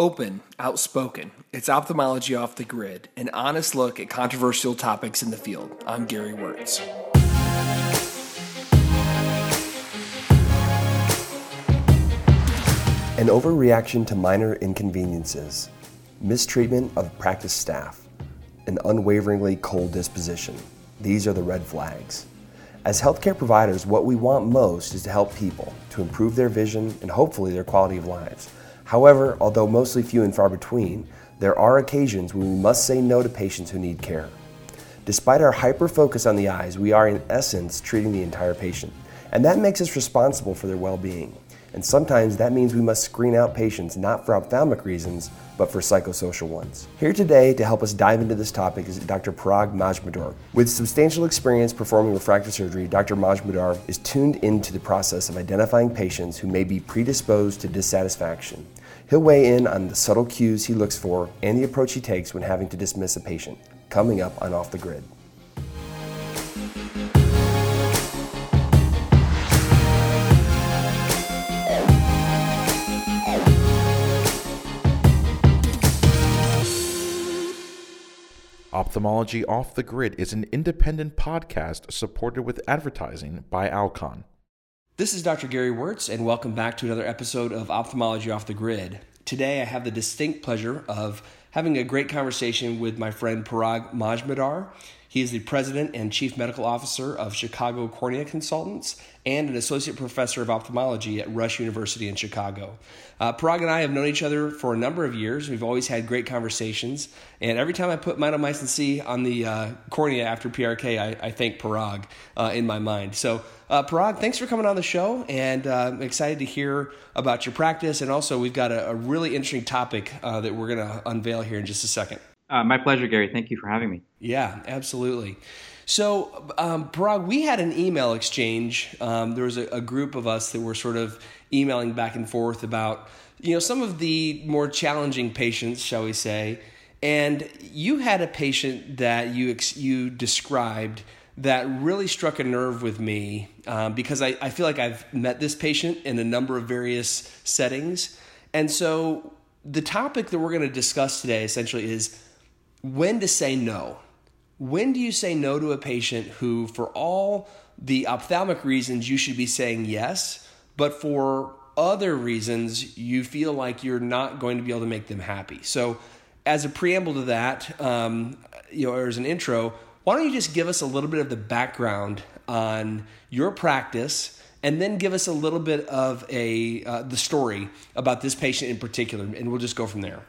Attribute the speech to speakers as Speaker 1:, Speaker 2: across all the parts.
Speaker 1: Open, outspoken. It's ophthalmology off the grid, an honest look at controversial topics in the field. I'm Gary Wörtz.
Speaker 2: An overreaction to minor inconveniences, mistreatment of practice staff, an unwaveringly cold disposition. These are the red flags. As healthcare providers, what we want most is to help people to improve their vision and hopefully their quality of lives. However, although mostly few and far between, there are occasions when we must say no to patients who need care. Despite our hyper focus on the eyes, we are in essence treating the entire patient, and that makes us responsible for their well being. And sometimes that means we must screen out patients not for ophthalmic reasons, but for psychosocial ones. Here today to help us dive into this topic is Dr. Parag Majmudar. With substantial experience performing refractive surgery, Dr. Majmudar is tuned into the process of identifying patients who may be predisposed to dissatisfaction. He'll weigh in on the subtle cues he looks for and the approach he takes when having to dismiss a patient. Coming up on Off the Grid.
Speaker 3: Ophthalmology Off the Grid is an independent podcast supported with advertising by Alcon.
Speaker 1: This is Dr. Gary Wörtz, and welcome back to another episode of Ophthalmology Off the Grid. Today, I have the distinct pleasure of having a great conversation with my friend Parag Majmudar. He is the president and chief medical officer of Chicago Cornea Consultants and an associate professor of ophthalmology at Rush University in Chicago. Uh, Parag and I have known each other for a number of years. We've always had great conversations, and every time I put mitomycin C on the uh, cornea after PRK, I, I thank Parag uh, in my mind. So, uh, Parag, thanks for coming on the show, and uh, I'm excited to hear about your practice. And also, we've got a, a really interesting topic uh, that we're going to unveil here in just a second.
Speaker 4: Uh, my pleasure, Gary. Thank you for having me.
Speaker 1: Yeah, absolutely. So, um, we had an email exchange. Um, there was a, a, group of us that were sort of emailing back and forth about, you know, some of the more challenging patients, shall we say. And you had a patient that you ex- you described that really struck a nerve with me um, because I, I feel like I've met this patient in a number of various settings. And so the topic that we're going to discuss today essentially is when to say no when do you say no to a patient who, for all the ophthalmic reasons, you should be saying yes, but for other reasons, you feel like you're not going to be able to make them happy? So, as a preamble to that, um, you know, or as an intro, why don't you just give us a little bit of the background on your practice? and then give us a little bit of a uh, the story about this patient in particular, and we'll just go from there.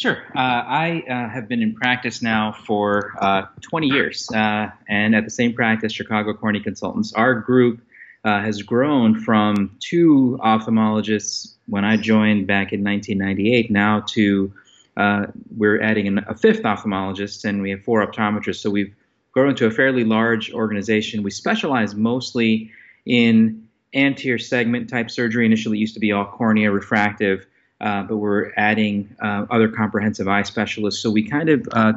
Speaker 4: Sure. Uh, I uh, have been in practice now for uh, 20 years, uh, and at the same practice, Chicago Cornea Consultants. Our group uh, has grown from two ophthalmologists when I joined back in 1998 now to uh, we're adding an, a fifth ophthalmologist, and we have four optometrists. So we've grown to a fairly large organization. We specialize mostly in anterior segment type surgery. Initially, used to be all cornea refractive uh, but we're adding uh, other comprehensive eye specialists. So we kind of uh,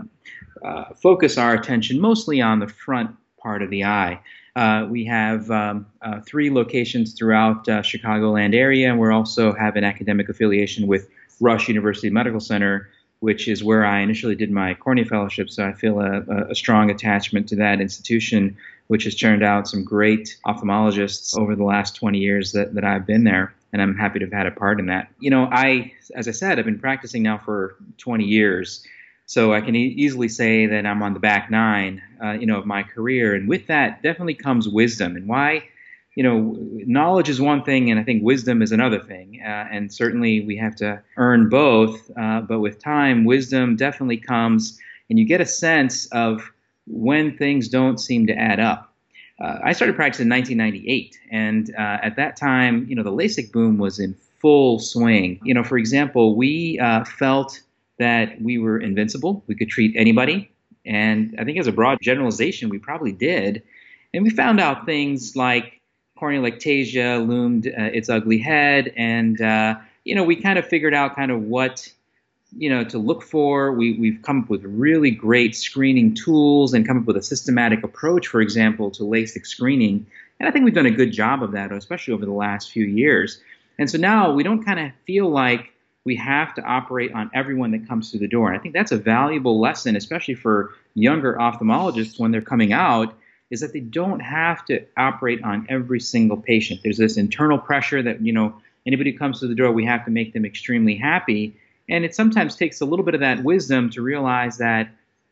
Speaker 4: uh focus our attention mostly on the front part of the eye. Uh, we have um, uh, three locations throughout Chicagoland area, and we also have an academic affiliation with Rush University Medical Center, which is where I initially did my cornea fellowship. So I feel a, a strong attachment to that institution, which has churned out some great ophthalmologists over the last 20 years that, that I've been there and I'm happy to have had a part in that. You know, I, as I said, I've been practicing now for 20 years, so I can e- easily say that I'm on the back nine, uh, you know, of my career, and with that definitely comes wisdom. And why, you know, knowledge is one thing, and I think wisdom is another thing, uh, and certainly we have to earn both. Uh, but with time, wisdom definitely comes, and you get a sense of when things don't seem to add up uh, I started practicing in 1998, and uh, at that time, you know, the LASIK boom was in full swing. You know, for example, we uh, felt that we were invincible; we could treat anybody, and I think as a broad generalization, we probably did. And we found out things like corneal ectasia loomed uh, its ugly head, and uh, you know, we kind of figured out kind of what you know to look for. We, we've come up with really great screening tools and come up with a systematic approach, for example, to LASIK screening. And I think we've done a good job of that, especially over the last few years. And so now we don't kind of feel like we have to operate on everyone that comes through the door. And I think that's a valuable lesson, especially for younger ophthalmologists when they're coming out, is that they don't have to operate on every single patient. There's this internal pressure that, you know, anybody who comes through the door, we have to make them extremely happy. And it sometimes takes a little bit of that wisdom to realize that,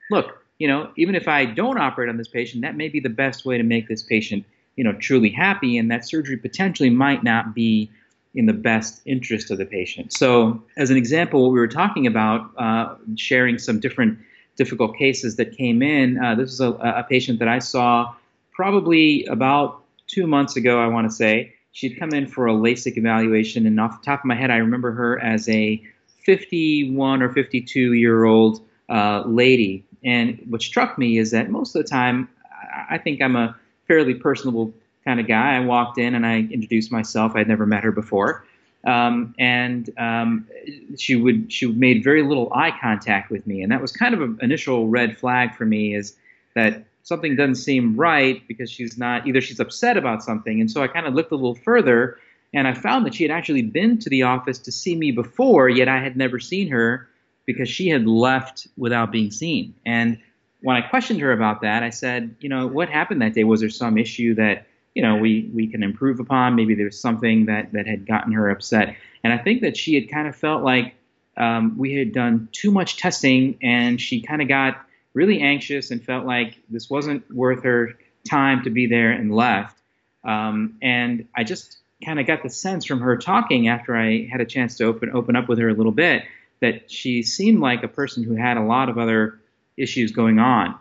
Speaker 4: look, you know, even if I don't operate on this patient, that may be the best way to make this patient, you know, truly happy. And that surgery potentially might not be in the best interest of the patient. So, as an example, what we were talking about, uh, sharing some different difficult cases that came in. Uh, this is a, a, patient that I saw probably about two months ago, I want to say. She'd come in for a LASIK evaluation, and off the top of my head, I remember her as a 51 or 52 year old uh, lady. And what struck me is that most of the time, I think I'm a fairly personable kind of guy. I walked in and I introduced myself. I'd never met her before, um, and um, she would she made very little eye contact with me, and that was kind of an initial red flag for me. Is that something doesn't seem right because she's not either she's upset about something, and so I kind of looked a little further, and I found that she had actually been to the office to see me before, yet I had never seen her because she had left without being seen. And when I questioned her about that, I said, you know, what happened that day? Was there some issue that you know we we can improve upon. Maybe there's something that that had gotten her upset, and I think that she had kind of felt like um, we had done too much testing, and she kind of got really anxious and felt like this wasn't worth her time to be there and left. Um, and I just kind of got the sense from her talking after I had a chance to open open up with her a little bit that she seemed like a person who had a lot of other issues going on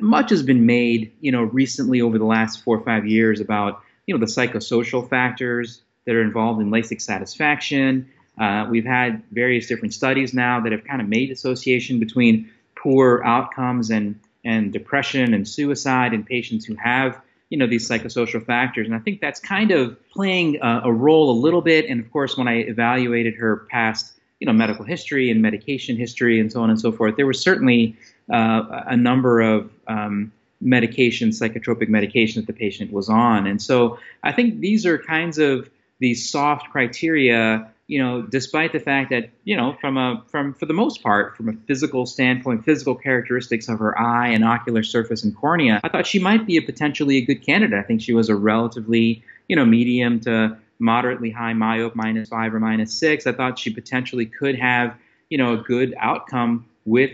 Speaker 4: much has been made, you know, recently over the last four or five years about, you know, the psychosocial factors that are involved in LASIK satisfaction. Uh, we've had various different studies now that have kind of made association between poor outcomes and and depression and suicide in patients who have you know these psychosocial factors and i think that's kind of playing a, a, role a little bit and of course when i evaluated her past you know medical history and medication history and so on and so forth there was certainly uh, a number of um, medications, psychotropic medication that the patient was on. And so I think these are kinds of these soft criteria, you know, despite the fact that, you know, from a from for the most part, from a physical standpoint, physical characteristics of her eye and ocular surface and cornea, I thought she might be a potentially a good candidate. I think she was a relatively, you know, medium to moderately high myope minus five or minus six. I thought she potentially could have, you know, a good outcome with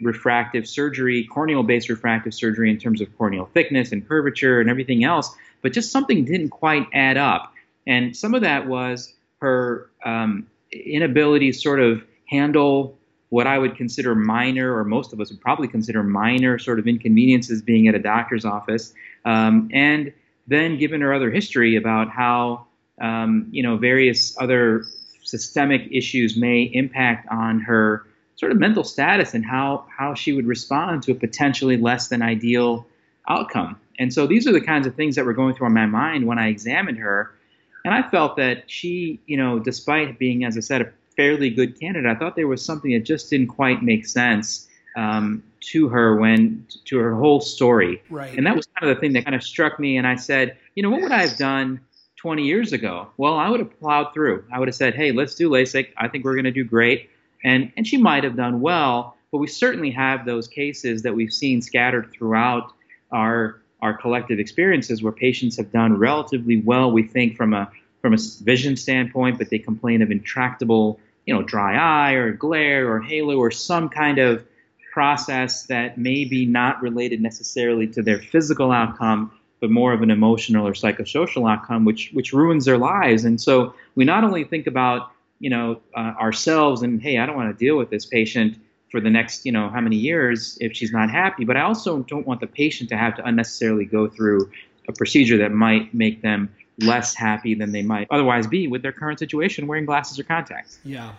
Speaker 4: refractive surgery, corneal based refractive surgery in terms of corneal thickness and curvature and everything else, but just something didn't quite add up. And some of that was her um, inability to sort of handle what I would consider minor, or most of us would probably consider minor sort of inconveniences being at a doctor's office. Um, and then given her other history about how, um, you know, various other systemic issues may impact on her sort of mental status and how how she would respond to a potentially less than ideal outcome. And so these are the kinds of things that were going through my mind when I examined her. And I felt that she, you know, despite being, as I said, a fairly good candidate, I thought there was something that just didn't quite make sense um, to her when to her whole story.
Speaker 1: Right.
Speaker 4: And that was kind of the thing that kind of struck me. And I said, you know, what would I have done 20 years ago? Well, I would have plowed through. I would have said, hey, let's do LASIK. I think we're going to do great and and she might have done well, but we certainly have those cases that we've seen scattered throughout our our collective experiences where patients have done relatively well. We think from a from a vision standpoint, but they complain of intractable, you know, dry eye or glare or halo or some kind of process that may be not related necessarily to their physical outcome, but more of an emotional or psychosocial outcome, which which ruins their lives. And so we not only think about you know, uh, ourselves and hey, I don't want to deal with this patient for the next, you know, how many years if she's not happy. But I also don't want the patient to have to unnecessarily go through a procedure that might make them less happy than they might otherwise be with their current situation wearing glasses or contacts.
Speaker 1: Yeah.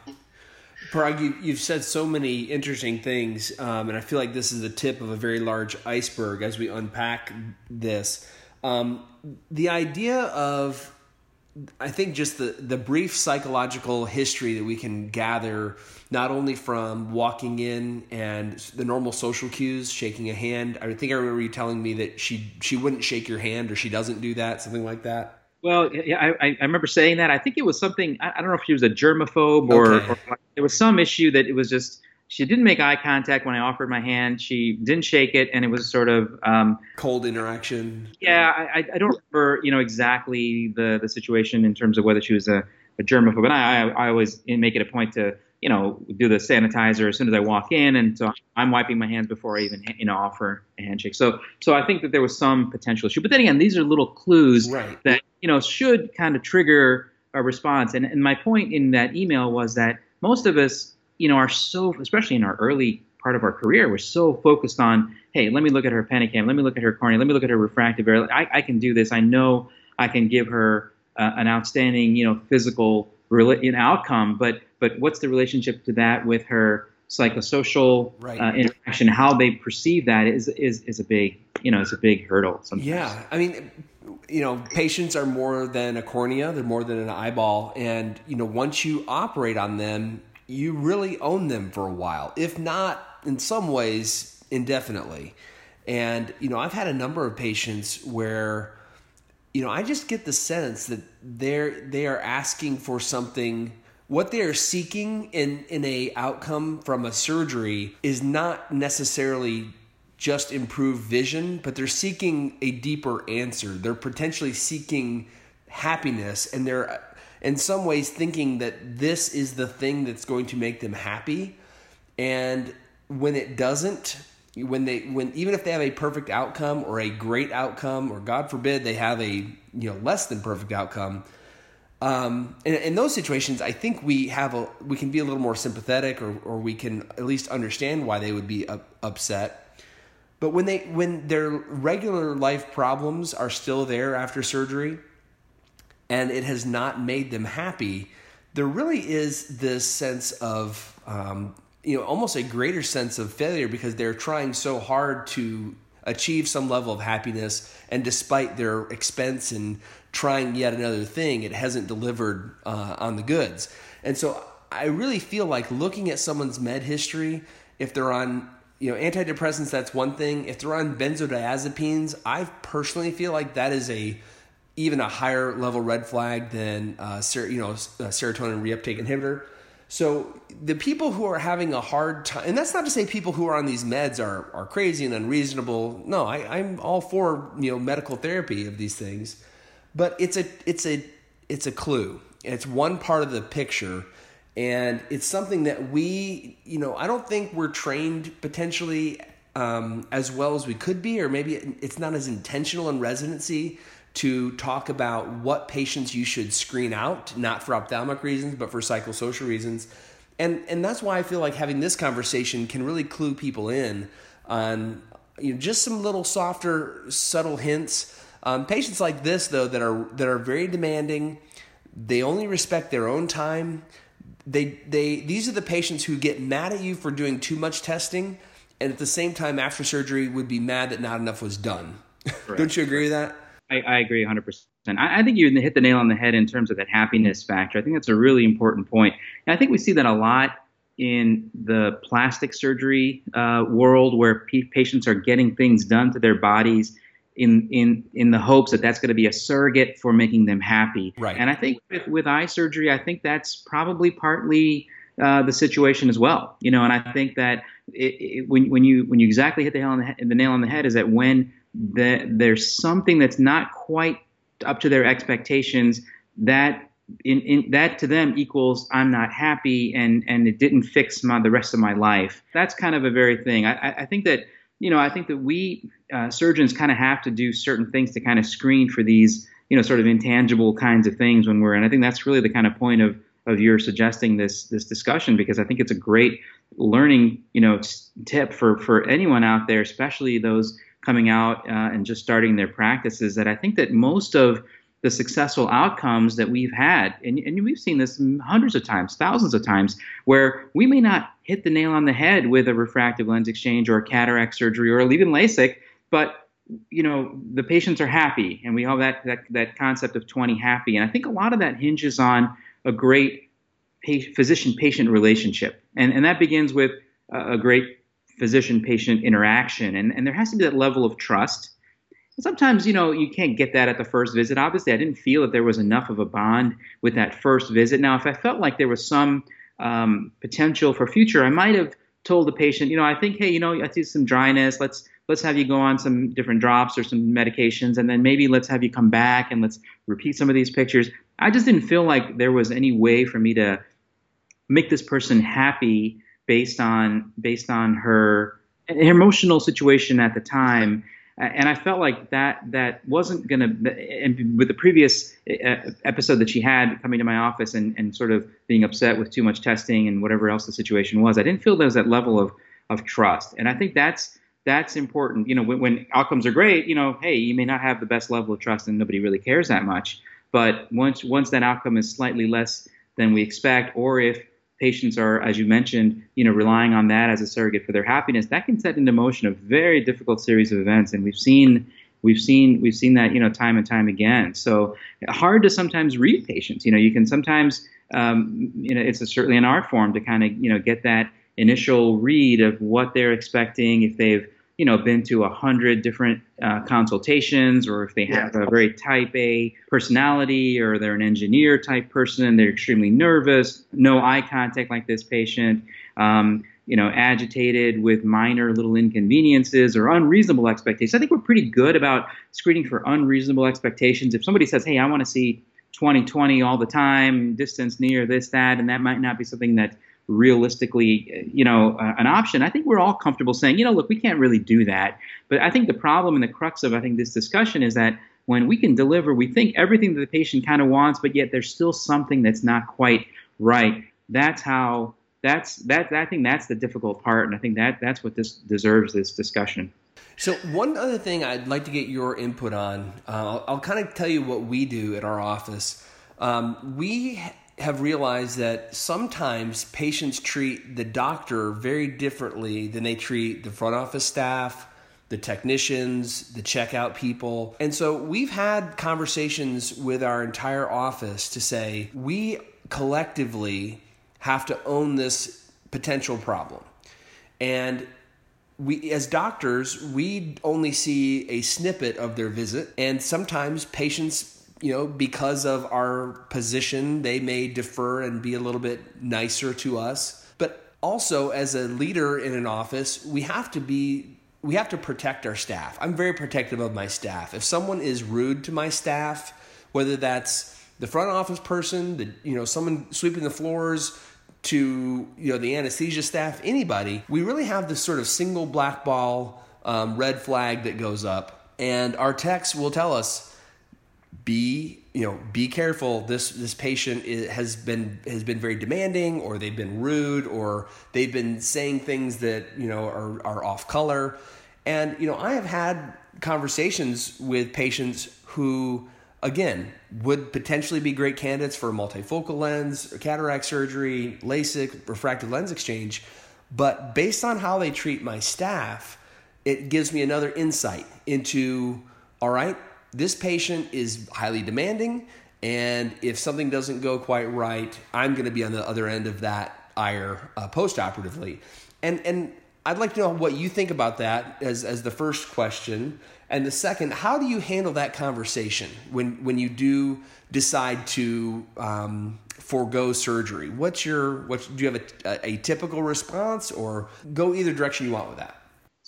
Speaker 1: Parag, you, have said so many interesting things, um, and I feel like this is the tip of a very large iceberg as we unpack this. Um, the idea of I think just the the brief psychological history that we can gather not only from walking in and the normal social cues, shaking a hand. I think I remember you telling me that she she wouldn't shake your hand or she doesn't do that, something like that.
Speaker 4: Well, yeah, I, I remember saying that. I think it was something. I, I don't know if she was a germaphobe or, okay. or there was some issue that it was just she didn't make eye contact when I offered my hand. She didn't shake it, and it was sort of um,
Speaker 1: cold interaction.
Speaker 4: Yeah, I, I don't remember you know exactly the the situation in terms of whether she was a, a germaphobe. But I, I always make it a point to you know do the sanitizer as soon as I walk in, and so I'm wiping my hands before I even you know offer a handshake. So so I think that there was some potential issue. But then again, these are little clues
Speaker 1: right.
Speaker 4: that you know should kind of trigger a response. And, and my point in that email was that most of us you know, are so, especially in our early part of our career, we're so focused on, hey, let me look at her Pentacam, let me look at her cornea, let me look at her refractive error. I, I can do this. I know I can give her uh, an outstanding, you know, physical you outcome, but but what's the relationship to that with her psychosocial right. uh, interaction? How they perceive that is is is a big, you know, it's a big hurdle. Sometimes.
Speaker 1: Yeah, I mean, you know, patients are more than a cornea; they're more than an eyeball, and you know, once you operate on them, you really own them for a while, if not in some ways indefinitely. And, you know, I've had a number of patients where, you know, I just get the sense that they're they are asking for something what they are seeking in in a outcome from a surgery is not necessarily just improved vision, but they're seeking a deeper answer. They're potentially seeking happiness and they're in some ways thinking that this is the thing that's going to make them happy. And when it doesn't when they when even if they have a perfect outcome or a great outcome or god forbid they have a you know less than perfect outcome um, in, in, those situations i think we have a we can be a little more sympathetic or, or we can at least understand why they would be up, upset. But when they when their regular life problems are still there after surgery and it has not made them happy, there really is this sense of, um, you know, almost a greater sense of failure because they're trying so hard to achieve some level of happiness, and despite their expense and trying yet another thing, it hasn't delivered uh, on the goods. And so I really feel like looking at someone's med history, if they're on you know antidepressants, that's one thing. If they're on benzodiazepines, I personally feel like that is a even a higher level red flag than uh, ser- you know serotonin reuptake inhibitor. So the people who are having a hard time, and that's not to say people who are on these meds are are crazy and unreasonable. No, I, I'm all for you know medical therapy of these things, but it's a it's a it's a clue. It's one part of the picture, and it's something that we you know I don't think we're trained potentially um, as well as we could be, or maybe it's not as intentional in residency to talk about what patients you should screen out, not for ophthalmic reasons, but for psychosocial reasons. And, and that's why I feel like having this conversation can really clue people in on you know, just some little softer, subtle hints. Um, patients like this, though, that are that are very demanding, they only respect their own time. They they these are the patients who get mad at you for doing too much testing, and at the same time, after surgery, would be mad that not enough was done. Don't you agree with that?
Speaker 4: I, I agree 100%. I, I, think you hit the nail on the head in terms of that happiness factor. I think that's a really important point. And I think we see that a lot in the plastic surgery uh, world where p- patients are getting things done to their bodies in in in the hopes that that's going to be a surrogate for making them happy.
Speaker 1: Right.
Speaker 4: And I think with, with eye surgery, I think that's probably partly uh, the situation as well. You know, and I think that it, it, when when you when you exactly hit the nail on the, head, the nail on the head is that when that there's something that's not quite up to their expectations that in, in, that to them equals I'm not happy and and it didn't fix my the rest of my life. That's kind of a very thing. I, I think that you know I think that we uh, surgeons kind of have to do certain things to kind of screen for these you know sort of intangible kinds of things when we're and I think that's really the kind of point of of your suggesting this this discussion because I think it's a great learning you know tip for for anyone out there, especially those coming out uh, and just starting their practices that I think that most of the successful outcomes that we've had, and, and we've seen this hundreds of times, thousands of times, where we may not hit the nail on the head with a refractive lens exchange or cataract surgery or even LASIK, but you know the patients are happy, and we have that that, that concept of 20 happy, and I think a lot of that hinges on a great physician-patient relationship, and and that begins with a great physician patient interaction. And, and there has to be that level of trust. sometimes you know you can't get that at the first visit obviously i didn't feel that there was enough of a bond with that first visit now if i felt like there was some um, potential for future i might have told the patient you know i think hey you know i see some dryness let's let's have you go on some different drops or some medications and then maybe let's have you come back and let's repeat some of these pictures i just didn't feel like there was any way for me to make this person happy based on based on her, her emotional situation at the time and I felt like that that wasn't going to. And with the previous uh, episode that she had coming to my office and, and sort of being upset with too much testing and whatever else the situation was, I didn't feel there was that level of of trust. And I think that's that's important. You know, when, when outcomes are great, you know, hey, you may not have the best level of trust and nobody really cares that much. But once once that outcome is slightly less than we expect, or if patients are, as you mentioned, you know, relying on that as a surrogate for their happiness, that can set into motion a very difficult series of events. And we've seen we've seen we've seen that you know time and time again. So hard to sometimes read patients. You know, you can sometimes um, you know it's a, certainly an art form to kind of you know get that initial read of what they're expecting if they've you know been to a hundred different uh, consultations or if they have a very type a personality or they're an engineer type person they're extremely nervous no eye contact like this patient um, you know agitated with minor little inconveniences or unreasonable expectations. I think we're pretty good about screening for unreasonable expectations. If somebody says hey i want to see 2020 all the time distance near this that and that might not be something that realistically, you know, uh, an option, I think we're all comfortable saying, you know, look, we can't really do that. But I think the problem and the crux of I think this discussion is that when we can deliver, we think everything that the patient kind of wants, but yet there's still something that's not quite right. That's how that's that I think that's the difficult part, and I think that that's what this deserves this discussion.
Speaker 1: So one other thing I'd like to get your input on, uh, I'll, I'll, kind of tell you what we do at our office. Um, we have realized that sometimes patients treat the doctor very differently than they treat the front office staff, the technicians, the checkout people. And so we've had conversations with our entire office to say we collectively have to own this potential problem. And we as doctors, we only see a snippet of their visit and sometimes patients you know, because of our position, they may defer and be a little bit nicer to us. But also, as a leader in an office, we have to be we have to protect our staff. I'm very protective of my staff. If someone is rude to my staff, whether that's the front office person, the you know, someone sweeping the floors, to you know the anesthesia staff, anybody, we really have this sort of single black ball um, red flag that goes up, and our techs will tell us be you know be careful. This this patient is, has been has been very demanding or they've been rude or they've been saying things that you know are are off color. And you know I have had conversations with patients who again would potentially be great candidates for multifocal lens cataract surgery LASIK refractive lens exchange. But based on how they treat my staff it gives me another insight into all right this patient is highly demanding, and if something doesn't go quite right, I'm going to be on the other end of that ire uh, postoperatively. And and I'd like to know what you think about that as as the first question. And the second, how do you handle that conversation when when you do decide to um, forego surgery? What's your what do you have a, a, a typical response, or go either direction you want with that?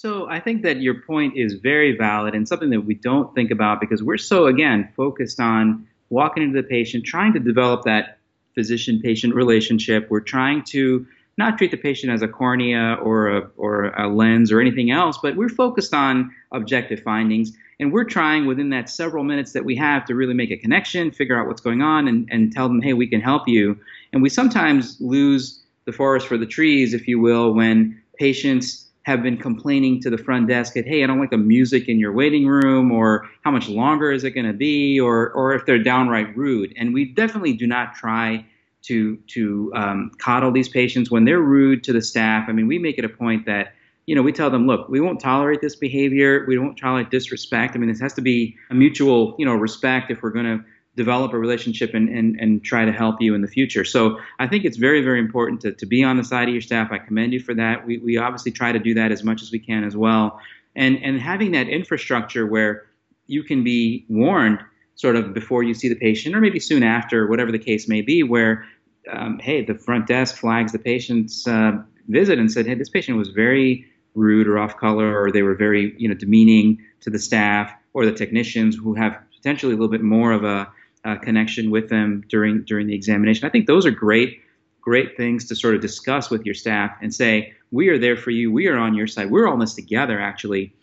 Speaker 4: So I think that your point is very valid and something that we don't think about because we're so again focused on walking into the patient, trying to develop that physician patient relationship. We're trying to not treat the patient as a cornea or a, or a lens or anything else, but we're focused on objective findings. And we're trying within that several minutes that we have to really make a connection, figure out what's going on, and, and tell them, hey, we can help you. And we sometimes lose the forest for the trees, if you will, when patients have been complaining to the front desk that hey i don't like the music in your waiting room or how much longer is it going to be? or or if they're downright rude. And we definitely do not try to to um, coddle these patients. When they're rude to the staff i mean we make it a point that you know we tell them look we won't tolerate this behavior. We won't tolerate disrespect. I mean this has to be a mutual you know respect if we're going to develop a relationship and, and, and try to help you in the future. So I think it's very, very important to, to be on the side of your staff. I commend you for that. We, we obviously try to do that as much as we can as well. And, and having that infrastructure where you can be warned sort of before you see the patient, or maybe soon after, whatever the case may be, where um, hey, the front desk flags the patient's uh, visit and said, hey, this patient was very rude or off color, or they were very you know demeaning to the staff or the technicians who have potentially a little bit more of a, a connection with them during during the examination. I think those are great great things to sort of discuss with your staff and say, we are there for you. We are on your side. We're all in this together, actually.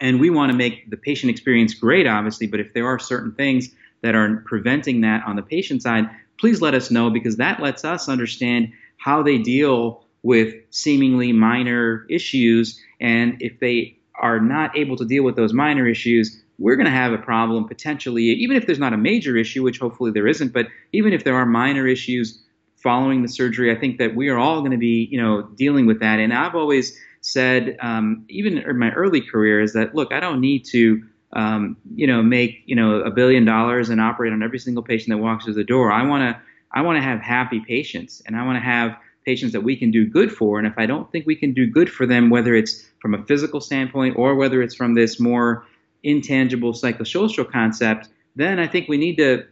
Speaker 4: And we want to make the patient experience great, obviously, but if there are certain things that are preventing that on the patient side, please let us know because that lets us understand how they deal with seemingly minor issues. And if they are not able to deal with those minor issues, we're going to have a problem potentially, even if there's not a major issue, which hopefully there isn't, but even if there are minor issues following the surgery, I think that we are all going to be, you know, dealing with that. And I've always said, um, even in my early career, is that look, I don't need to, um, you know, make you know a billion dollars and operate on every single patient that walks through the door. I want to, I want to have happy patients, and I want to have patients that we can do good for. And if I don't think we can do good for them, whether it's from a physical standpoint or whether it's from this more intangible psychosocial concept, then I think we need to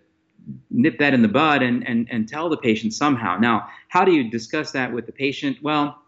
Speaker 4: nip that in the bud and, and, and tell the patient somehow. Now, how do you discuss that with the patient? Well,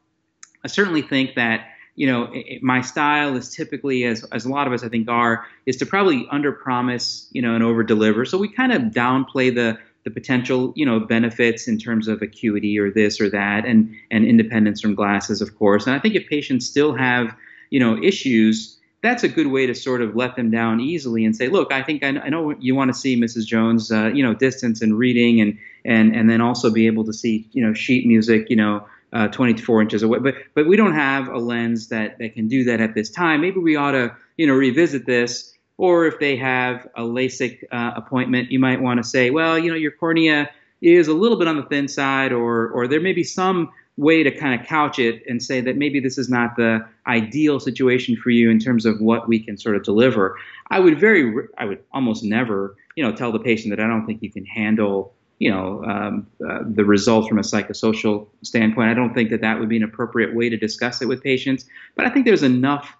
Speaker 4: I certainly think that you know it, my style is typically as, as a lot of us i think are is to probably under promise you know and over deliver so we kind of downplay the the potential you know benefits in terms of acuity or this or that and and independence from glasses of course and i think if patients still have you know issues that's a good way to sort of let them down easily and say, look, I think I, I know you want to see Mrs. Jones, uh, you know, distance and reading, and and and then also be able to see, you know, sheet music, you know, uh, 24 inches away. But but we don't have a lens that that can do that at this time. Maybe we ought to, you know, revisit this. Or if they have a LASIK uh, appointment, you might want to say, well, you know, your cornea is a little bit on the thin side, or or there may be some way to kind of couch it and say that maybe this is not the ideal situation for you in terms of what we can sort of deliver. I would very, I would almost never, you know, tell the patient that I don't think you can handle, you know, um, uh, the results from a psychosocial standpoint. I don't think that that would be an appropriate way to discuss it with patients. But I think there's enough,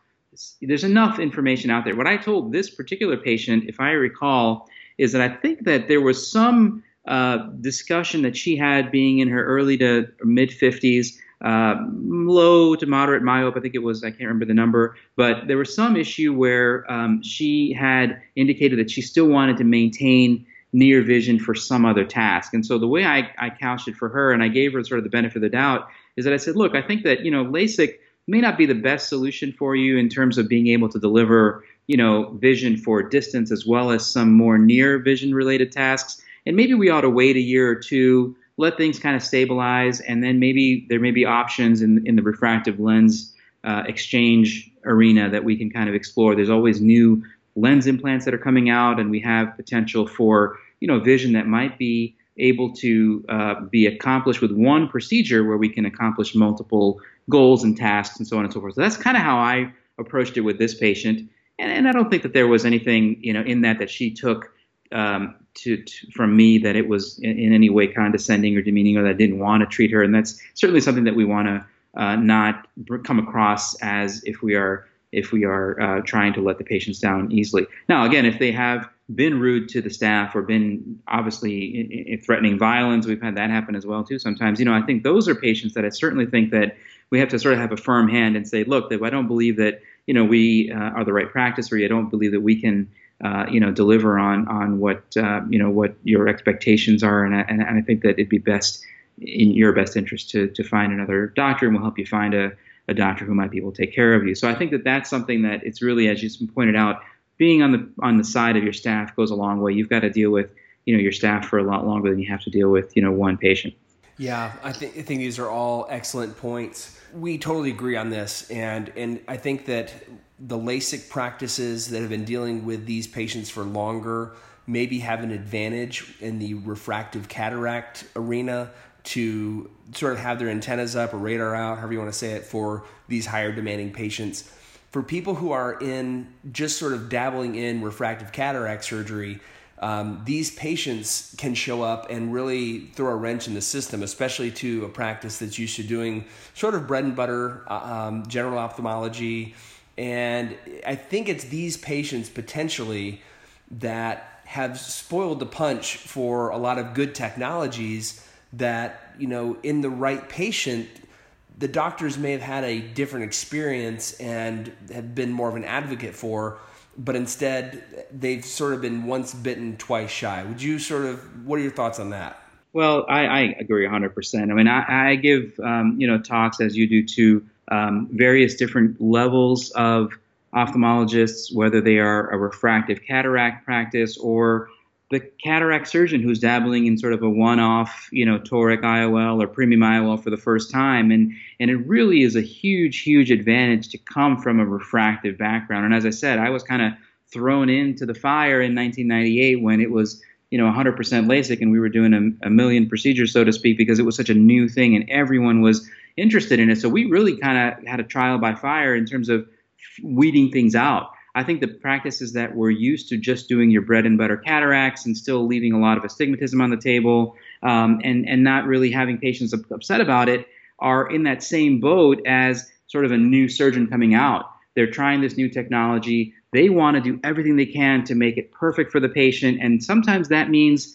Speaker 4: there's enough information out there. What I told this particular patient, if I recall, is that I think that there was some uh, discussion that she had being in her early to mid 50s, uh, low to moderate myope. I think it was, I can't remember the number, but there was some issue where um, she had indicated that she still wanted to maintain near vision for some other task. And so the way I, I couched it for her, and I gave her sort of the benefit of the doubt, is that I said, look, I think that, you know, LASIK may not be the best solution for you in terms of being able to deliver, you know, vision for distance as well as some more near vision related tasks and maybe we ought to wait a year or two, let things kind of stabilize, and then maybe there may be options in, in the refractive lens uh, exchange arena that we can kind of explore. There's always new lens implants that are coming out, and we have potential for you know vision that might be able to uh, be accomplished with one procedure where we can accomplish multiple goals and tasks and so on and so forth. So that's kind of how I approached it with this patient, and, and I don't think that there was anything you know in that that she took um, to, to, from me that it was in, in, any way condescending or demeaning or that I didn't want to treat her. And that's certainly something that we want to uh, not come across as if we are if we are uh, trying to let the patients down easily. Now, again, if they have been rude to the staff or been obviously in, in threatening violence, we've had that happen as well too. Sometimes, you know, I think those are patients that I certainly think that we have to sort of have a firm hand and say, look, I don't believe that you know we uh, are the right practice, or I don't believe that we can uh, you know, deliver on on what uh, you know what your expectations are, and I, and I think that it'd be best in your best interest to to find another doctor, and we'll help you find a, a doctor who might be able to take care of you. So I think that that's something that it's really, as you've pointed out, being on the on the side of your staff goes a long way. You've got to deal with you know your staff for a lot longer than you have to deal with you know one patient.
Speaker 1: Yeah, I think I think these are all excellent points. We totally agree on this, and and I think that the LASIK practices that have been dealing with these patients for longer maybe have an advantage in the refractive cataract arena to sort of have their antennas up or radar out, however you want to say it, for these higher demanding patients. For people who are in just sort of dabbling in refractive cataract surgery, um, these patients can show up and really throw a wrench in the system, especially to a practice that's used to doing sort of bread and butter uh, um, general ophthalmology. And I think it's these patients potentially that have spoiled the punch for a lot of good technologies that, you know, in the right patient, the doctors may have had a different experience and have been more of an advocate for, but instead they've sort of been once bitten, twice shy. Would you sort of, what are your thoughts on that?
Speaker 4: Well, I, I agree 100%. I mean, I, I give, um, you know, talks as you do to um, various different levels of ophthalmologists, whether they are a refractive cataract practice or the cataract surgeon who's dabbling in sort of a one-off, you know, toric IOL or premium IOL for the first time, and and it really is a huge, huge advantage to come from a refractive background. And as I said, I was kind of thrown into the fire in 1998 when it was, you know, 100% LASIK, and we were doing a, a million procedures, so to speak, because it was such a new thing, and everyone was interested in it. So we really kind of had a trial by fire in terms of weeding things out. I think the practices that we're used to just doing your bread and butter cataracts and still leaving a lot of astigmatism on the table um, and, and not really having patients upset about it are in that same boat as sort of a new surgeon coming out. They're trying this new technology. They want to do everything they can to make it perfect for the patient. And sometimes that means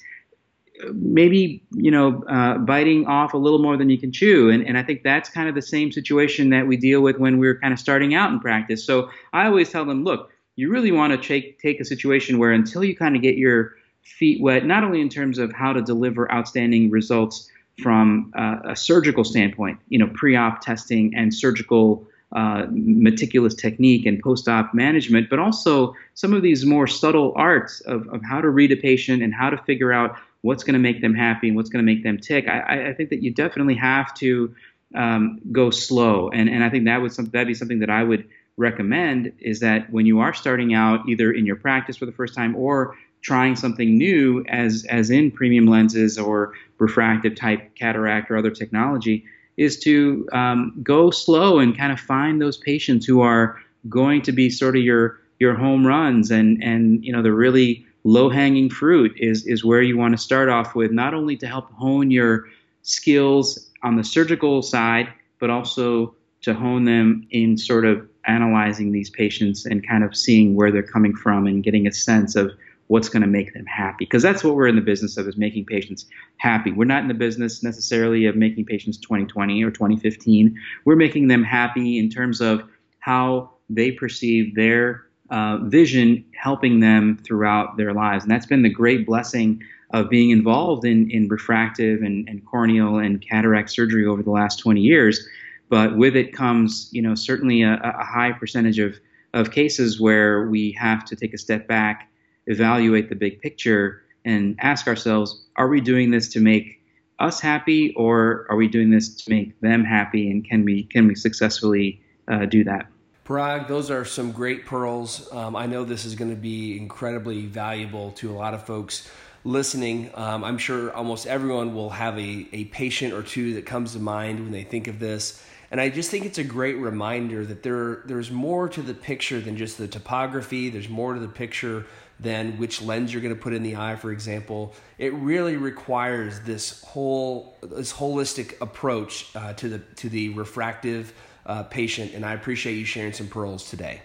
Speaker 4: maybe you know uh, biting off a little more than you can chew. And, and i think that's kind of the same situation that we deal with when we're kind of starting out in practice. So i always tell them look you really want to take, take a situation where until you kind of get your feet wet not only in terms of how to deliver outstanding results from uh, a surgical standpoint you know pre-op testing and surgical uh, meticulous technique and post-op management, but also some of these more subtle arts of, of how to read a patient and how to figure out what's going to make them happy and what's going to make them tick. I, I think that you definitely have to um, go slow, and and I think that would some, that'd be something that I would recommend is that when you are starting out either in your practice for the first time or trying something new as as in premium lenses or refractive type cataract or other technology is to um, go slow and kind of find those patients who are going to be sort of your your home runs and and you know the really low hanging fruit is is where you want to start off with not only to help hone your skills on the surgical side but also to hone them in sort of analyzing these patients and kind of seeing where they're coming from and getting a sense of what's going to make them happy. Because that's what we're in the business of is making patients happy. We're not in the business necessarily of making patients 2020 or 2015 we're making them happy in terms of how they perceive their uh, vision helping them throughout their lives. And that's been the great blessing of being involved in, in refractive and, and corneal and cataract surgery over the last 20 years. But with it comes, you know, certainly a, a high percentage of, of cases where we have to take a step back, evaluate the big picture, and ask ourselves, are we doing this to make us happy or are we doing this to make them happy and can we can we successfully uh, do that
Speaker 1: Parag, those are some great pearls. Um, I know this is going to be incredibly valuable to a lot of folks listening. Um, I'm sure almost everyone will have a, a patient or two that comes to mind when they think of this. And I just think it's a great reminder that there there's more to the picture than just the topography. There's more to the picture than which lens you're going to put in the eye, for example. It really requires this whole this holistic approach uh, to the to the refractive uh, patient. And I appreciate you sharing some pearls today.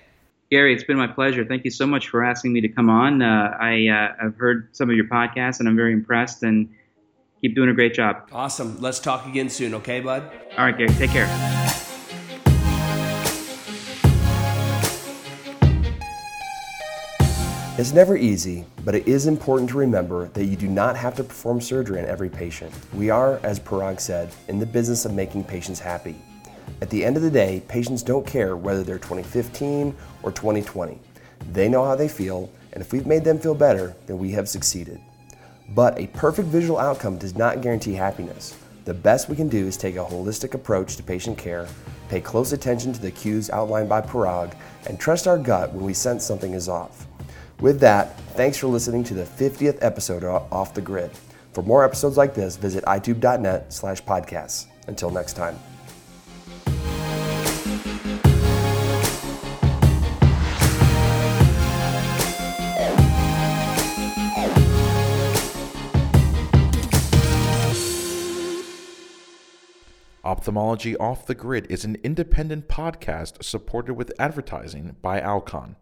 Speaker 4: Gary, it's been my pleasure. Thank you so much for asking me to come on. Uh, I, uh, have heard some of your podcasts and I'm very impressed and keep doing a great job.
Speaker 1: Awesome. Let's talk again soon, okay, bud?
Speaker 4: All right, Gary. Take care.
Speaker 2: It's never easy, but it is important to remember that you do not have to perform surgery on every patient. We are, as Parag said, in the business of making patients happy. At the end of the day, patients don't care whether they're 2015 or 2020. They know how they feel, and if we've made them feel better, then we have succeeded. But a perfect visual outcome does not guarantee happiness. The best we can do is take a holistic approach to patient care, pay close attention to the cues outlined by Parag, and trust our gut when we sense something is off. With that, thanks for listening to the 50th episode of Off the Grid. For more episodes like this, visit eyetube.net slash podcasts. Until next time.
Speaker 3: Ophthalmology Off the Grid is an independent podcast supported with advertising by Alcon.